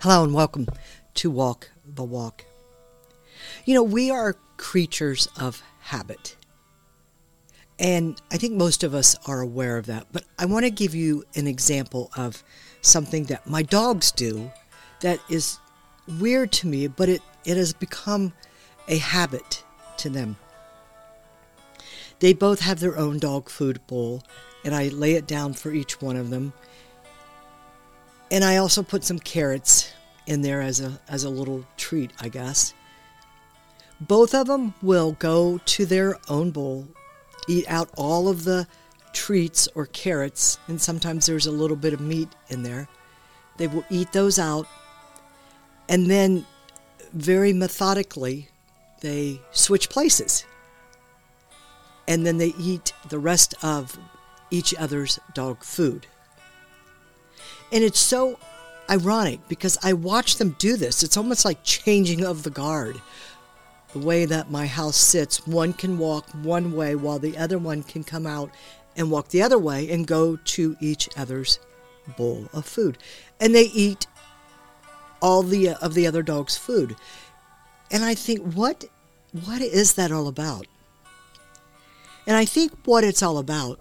Hello and welcome to Walk the Walk. You know, we are creatures of habit. And I think most of us are aware of that. But I want to give you an example of something that my dogs do that is weird to me, but it, it has become a habit to them. They both have their own dog food bowl, and I lay it down for each one of them. And I also put some carrots in there as a as a little treat, I guess. Both of them will go to their own bowl, eat out all of the treats or carrots, and sometimes there's a little bit of meat in there. They will eat those out, and then very methodically, they switch places. And then they eat the rest of each other's dog food. And it's so ironic because I watch them do this. It's almost like changing of the guard. The way that my house sits, one can walk one way while the other one can come out and walk the other way and go to each other's bowl of food. And they eat all the uh, of the other dog's food. And I think what what is that all about? And I think what it's all about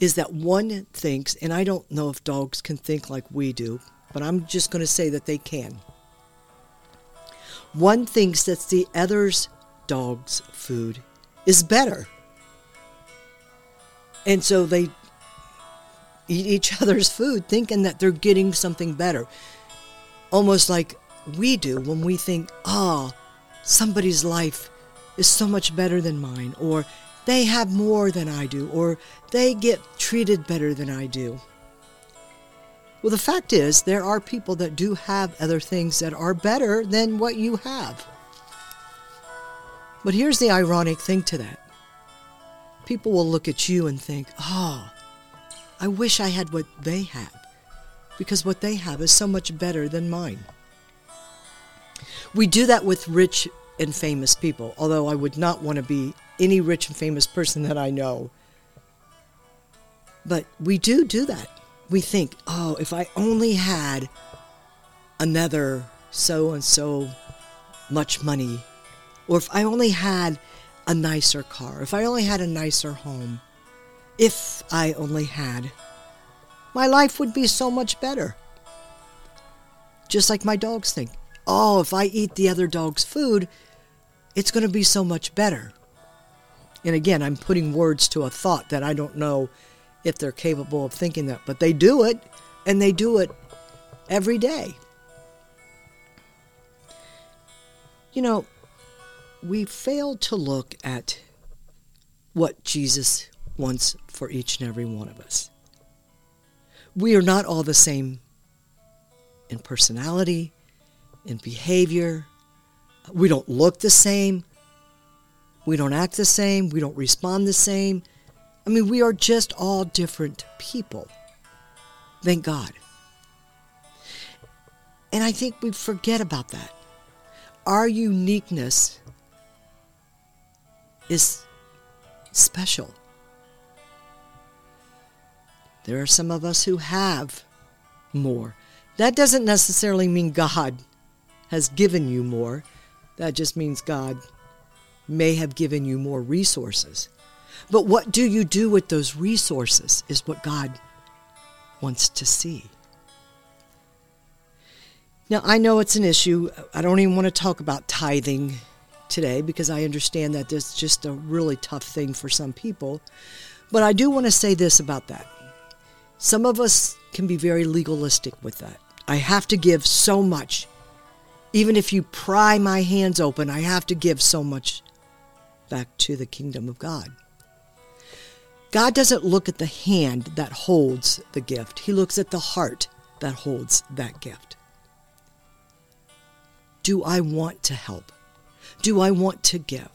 is that one thinks, and I don't know if dogs can think like we do, but I'm just going to say that they can. One thinks that the other's dog's food is better. And so they eat each other's food thinking that they're getting something better. Almost like we do when we think, oh, somebody's life is so much better than mine, or they have more than I do, or they get treated better than I do. Well, the fact is, there are people that do have other things that are better than what you have. But here's the ironic thing to that people will look at you and think, oh, I wish I had what they have, because what they have is so much better than mine. We do that with rich and famous people, although I would not want to be any rich and famous person that I know. But we do do that. We think, oh, if I only had another so and so much money, or if I only had a nicer car, if I only had a nicer home, if I only had, my life would be so much better. Just like my dogs think, oh, if I eat the other dog's food, it's going to be so much better. And again, I'm putting words to a thought that I don't know if they're capable of thinking that, but they do it, and they do it every day. You know, we fail to look at what Jesus wants for each and every one of us. We are not all the same in personality, in behavior. We don't look the same. We don't act the same. We don't respond the same. I mean, we are just all different people. Thank God. And I think we forget about that. Our uniqueness is special. There are some of us who have more. That doesn't necessarily mean God has given you more. That just means God may have given you more resources. But what do you do with those resources is what God wants to see. Now, I know it's an issue. I don't even want to talk about tithing today because I understand that it's just a really tough thing for some people. But I do want to say this about that. Some of us can be very legalistic with that. I have to give so much. Even if you pry my hands open, I have to give so much back to the kingdom of God. God doesn't look at the hand that holds the gift, He looks at the heart that holds that gift. Do I want to help? Do I want to give?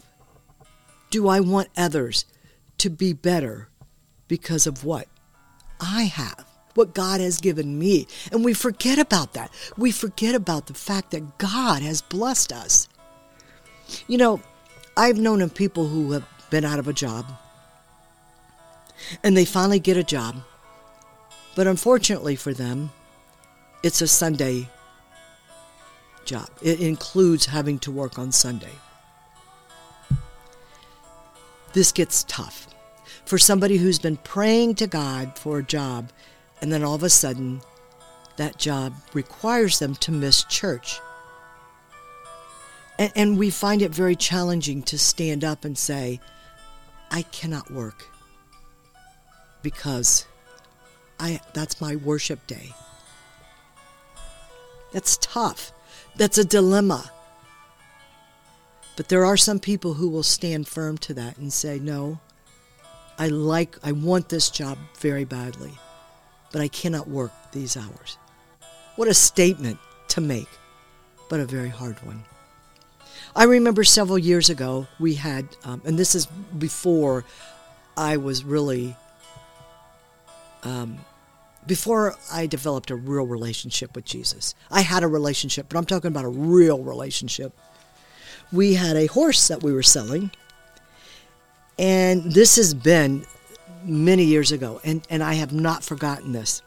Do I want others to be better because of what I have? What God has given me. And we forget about that. We forget about the fact that God has blessed us. You know, I've known of people who have been out of a job and they finally get a job. But unfortunately for them, it's a Sunday job. It includes having to work on Sunday. This gets tough. For somebody who's been praying to God for a job, and then all of a sudden, that job requires them to miss church. And, and we find it very challenging to stand up and say, I cannot work because I that's my worship day. That's tough. That's a dilemma. But there are some people who will stand firm to that and say, "No, I like I want this job very badly, but I cannot work these hours." What a statement to make, but a very hard one. I remember several years ago we had, um, and this is before I was really, um, before I developed a real relationship with Jesus. I had a relationship, but I'm talking about a real relationship. We had a horse that we were selling, and this has been many years ago, and, and I have not forgotten this.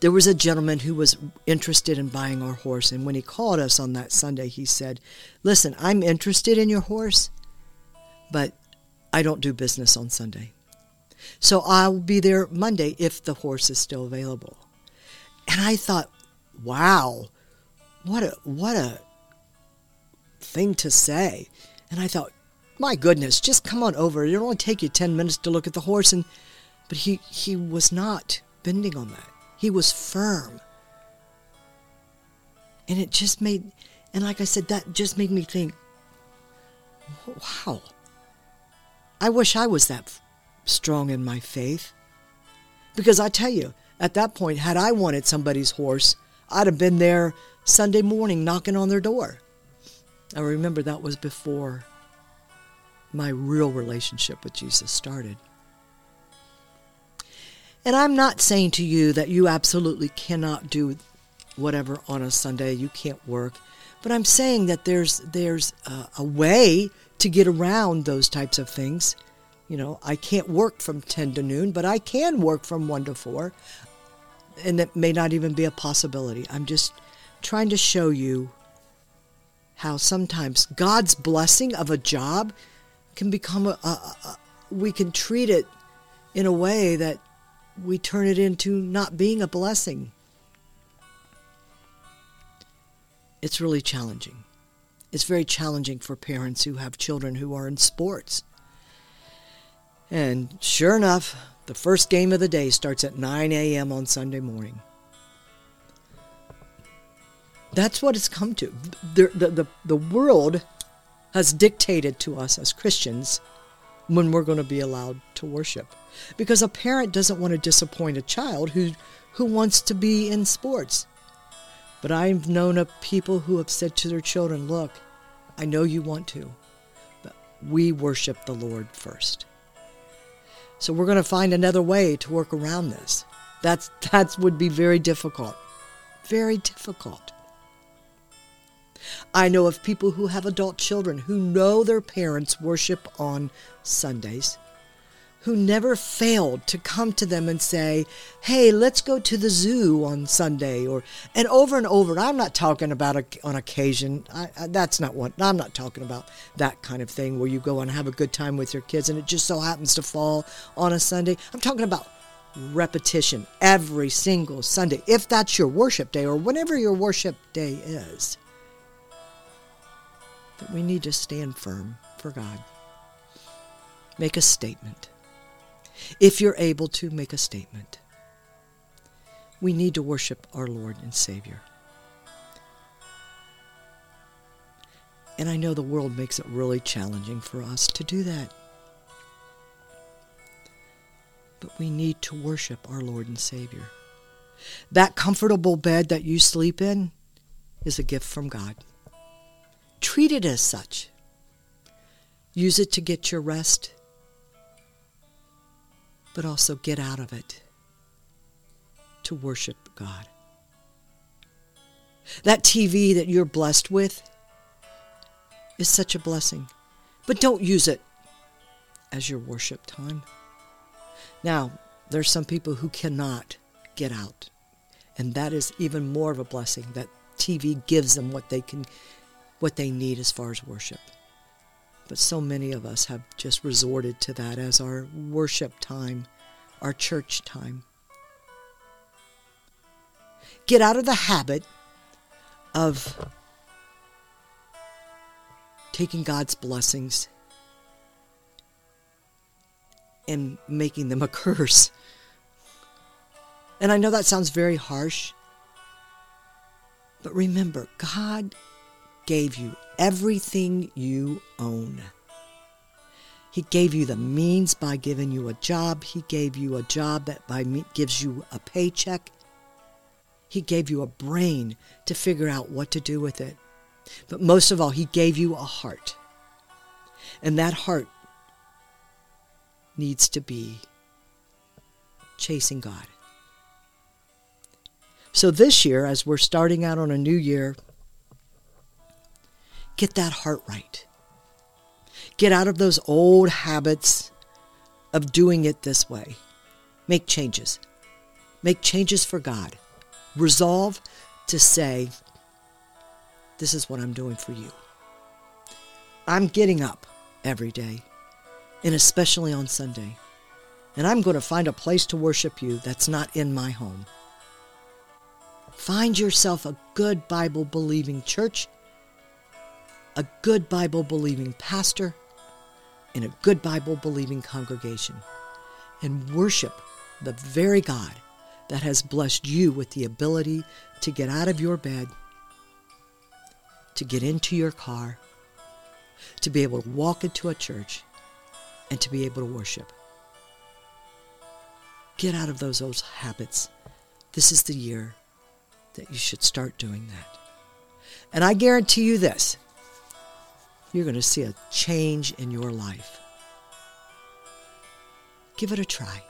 There was a gentleman who was interested in buying our horse, and when he called us on that Sunday, he said, Listen, I'm interested in your horse, but I don't do business on Sunday. So I'll be there Monday if the horse is still available. And I thought, wow, what a what a thing to say. And I thought, my goodness, just come on over. It'll only take you 10 minutes to look at the horse and but he he was not bending on that. He was firm. And it just made, and like I said, that just made me think, wow, I wish I was that strong in my faith. Because I tell you, at that point, had I wanted somebody's horse, I'd have been there Sunday morning knocking on their door. I remember that was before my real relationship with Jesus started. And I'm not saying to you that you absolutely cannot do whatever on a Sunday, you can't work. But I'm saying that there's there's a, a way to get around those types of things. You know, I can't work from 10 to noon, but I can work from 1 to 4. And it may not even be a possibility. I'm just trying to show you how sometimes God's blessing of a job can become a, a, a we can treat it in a way that we turn it into not being a blessing. It's really challenging. It's very challenging for parents who have children who are in sports. And sure enough, the first game of the day starts at 9 a.m. on Sunday morning. That's what it's come to. The, the, the, the world has dictated to us as Christians when we're going to be allowed to worship. Because a parent doesn't want to disappoint a child who, who wants to be in sports. But I've known of people who have said to their children, Look, I know you want to, but we worship the Lord first. So we're going to find another way to work around this. That's that would be very difficult. Very difficult. I know of people who have adult children who know their parents worship on Sundays, who never failed to come to them and say, "Hey, let's go to the zoo on Sunday," or and over and over. I'm not talking about a, on occasion. I, I, that's not what I'm not talking about. That kind of thing where you go and have a good time with your kids, and it just so happens to fall on a Sunday. I'm talking about repetition every single Sunday, if that's your worship day or whenever your worship day is. That we need to stand firm for God. Make a statement. If you're able to, make a statement. We need to worship our Lord and Savior. And I know the world makes it really challenging for us to do that. But we need to worship our Lord and Savior. That comfortable bed that you sleep in is a gift from God. Treat it as such. Use it to get your rest, but also get out of it to worship God. That TV that you're blessed with is such a blessing, but don't use it as your worship time. Now, there's some people who cannot get out, and that is even more of a blessing that TV gives them what they can what they need as far as worship. But so many of us have just resorted to that as our worship time, our church time. Get out of the habit of taking God's blessings and making them a curse. And I know that sounds very harsh, but remember, God gave you everything you own. He gave you the means by giving you a job. He gave you a job that by me gives you a paycheck. He gave you a brain to figure out what to do with it. But most of all, he gave you a heart. And that heart needs to be chasing God. So this year, as we're starting out on a new year, get that heart right. Get out of those old habits of doing it this way. Make changes. Make changes for God. Resolve to say, This is what I'm doing for you. I'm getting up every day and especially on Sunday. And I'm going to find a place to worship you that's not in my home. Find yourself a good Bible believing church, a good Bible believing pastor, in a good Bible believing congregation, and worship the very God that has blessed you with the ability to get out of your bed, to get into your car, to be able to walk into a church, and to be able to worship. Get out of those old habits. This is the year that you should start doing that. And I guarantee you this you're going to see a change in your life. Give it a try.